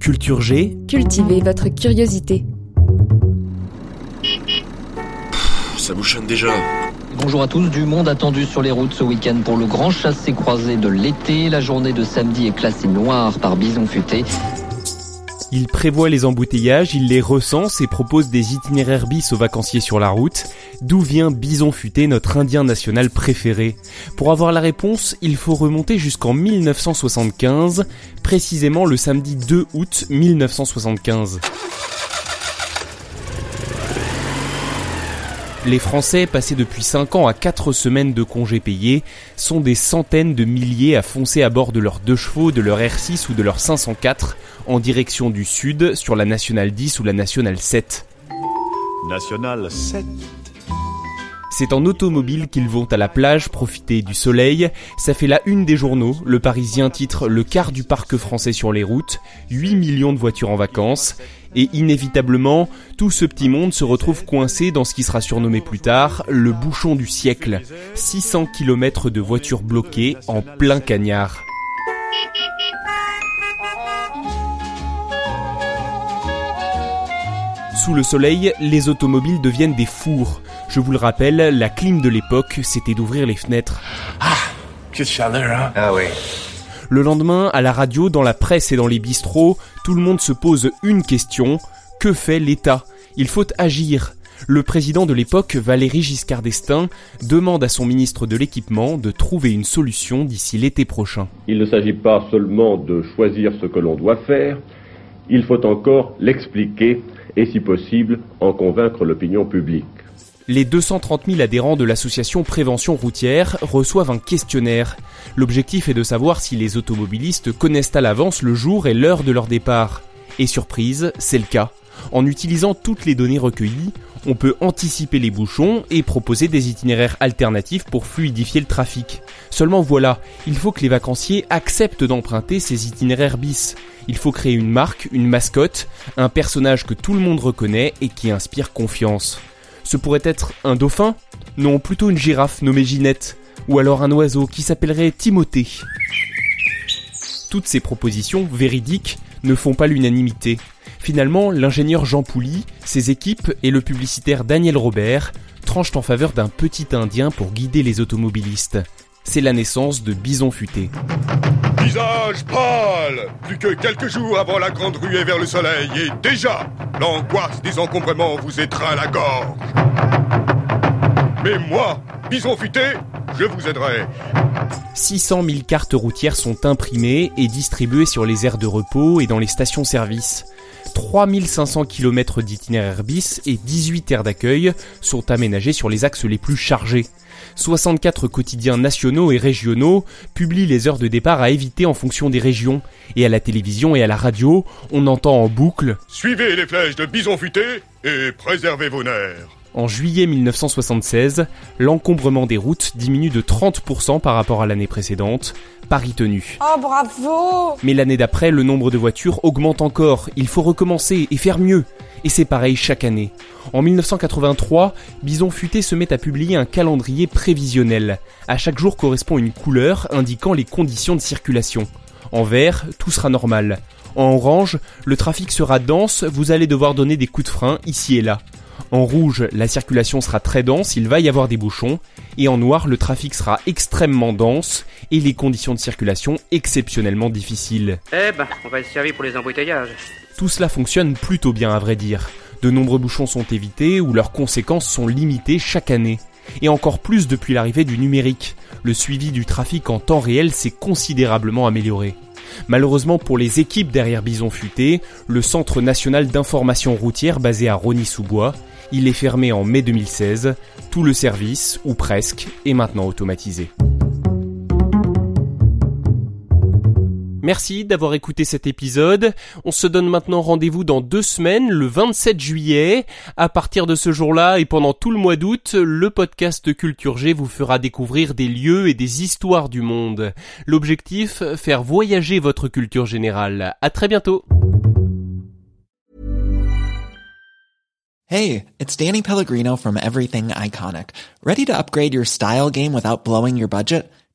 Culture G, Cultivez votre curiosité. Ça bouchonne déjà. Bonjour à tous, du monde attendu sur les routes ce week-end pour le grand chassé-croisé de l'été. La journée de samedi est classée noire par Bison Futé. Il prévoit les embouteillages, il les recense et propose des itinéraires bis aux vacanciers sur la route. D'où vient Bison Futé, notre indien national préféré? Pour avoir la réponse, il faut remonter jusqu'en 1975, précisément le samedi 2 août 1975. Les Français, passés depuis 5 ans à 4 semaines de congés payés, sont des centaines de milliers à foncer à bord de leurs deux chevaux, de leur R6 ou de leur 504 en direction du sud sur la Nationale 10 ou la Nationale 7. National 7. C'est en automobile qu'ils vont à la plage profiter du soleil. Ça fait la une des journaux. Le Parisien titre Le quart du parc français sur les routes, 8 millions de voitures en vacances. Et inévitablement, tout ce petit monde se retrouve coincé dans ce qui sera surnommé plus tard le bouchon du siècle. 600 km de voitures bloquées en plein cagnard. Sous le soleil, les automobiles deviennent des fours. Je vous le rappelle, la clim de l'époque, c'était d'ouvrir les fenêtres. Quelle chaleur, hein Ah oui. Le lendemain, à la radio, dans la presse et dans les bistrots, tout le monde se pose une question. Que fait l'État? Il faut agir. Le président de l'époque, Valéry Giscard d'Estaing, demande à son ministre de l'équipement de trouver une solution d'ici l'été prochain. Il ne s'agit pas seulement de choisir ce que l'on doit faire, il faut encore l'expliquer et si possible en convaincre l'opinion publique. Les 230 000 adhérents de l'association Prévention routière reçoivent un questionnaire. L'objectif est de savoir si les automobilistes connaissent à l'avance le jour et l'heure de leur départ. Et surprise, c'est le cas. En utilisant toutes les données recueillies, on peut anticiper les bouchons et proposer des itinéraires alternatifs pour fluidifier le trafic. Seulement voilà, il faut que les vacanciers acceptent d'emprunter ces itinéraires bis. Il faut créer une marque, une mascotte, un personnage que tout le monde reconnaît et qui inspire confiance. Ce pourrait être un dauphin Non, plutôt une girafe nommée Ginette. Ou alors un oiseau qui s'appellerait Timothée. Toutes ces propositions véridiques ne font pas l'unanimité. Finalement, l'ingénieur Jean Pouly, ses équipes et le publicitaire Daniel Robert tranchent en faveur d'un petit indien pour guider les automobilistes. C'est la naissance de Bison Futé. Visage pâle Plus que quelques jours avant la grande ruée vers le soleil, et déjà, l'angoisse des encombrements vous étreint la gorge. Mais moi, Bison Futé, je vous aiderai. 600 000 cartes routières sont imprimées et distribuées sur les aires de repos et dans les stations-service. 3500 km d'itinéraires bis et 18 aires d'accueil sont aménagés sur les axes les plus chargés. 64 quotidiens nationaux et régionaux publient les heures de départ à éviter en fonction des régions. Et à la télévision et à la radio, on entend en boucle Suivez les flèches de Bison Futé et préservez vos nerfs. En juillet 1976, l'encombrement des routes diminue de 30% par rapport à l'année précédente. Paris tenu. Oh bravo Mais l'année d'après, le nombre de voitures augmente encore. Il faut recommencer et faire mieux. Et c'est pareil chaque année. En 1983, Bison Futé se met à publier un calendrier prévisionnel. À chaque jour correspond une couleur indiquant les conditions de circulation. En vert, tout sera normal. En orange, le trafic sera dense, vous allez devoir donner des coups de frein ici et là. En rouge, la circulation sera très dense, il va y avoir des bouchons. Et en noir, le trafic sera extrêmement dense et les conditions de circulation exceptionnellement difficiles. Eh ben, on va être servi pour les embouteillages. Tout cela fonctionne plutôt bien à vrai dire. De nombreux bouchons sont évités ou leurs conséquences sont limitées chaque année. Et encore plus depuis l'arrivée du numérique. Le suivi du trafic en temps réel s'est considérablement amélioré. Malheureusement pour les équipes derrière Bison Futé, le Centre national d'information routière basé à Rony-sous-Bois, il est fermé en mai 2016. Tout le service, ou presque, est maintenant automatisé. Merci d'avoir écouté cet épisode. On se donne maintenant rendez-vous dans deux semaines, le 27 juillet. À partir de ce jour-là et pendant tout le mois d'août, le podcast Culture G vous fera découvrir des lieux et des histoires du monde. L'objectif, faire voyager votre culture générale. À très bientôt. Hey, it's Danny Pellegrino from Everything Iconic. Ready to upgrade your style game without blowing your budget?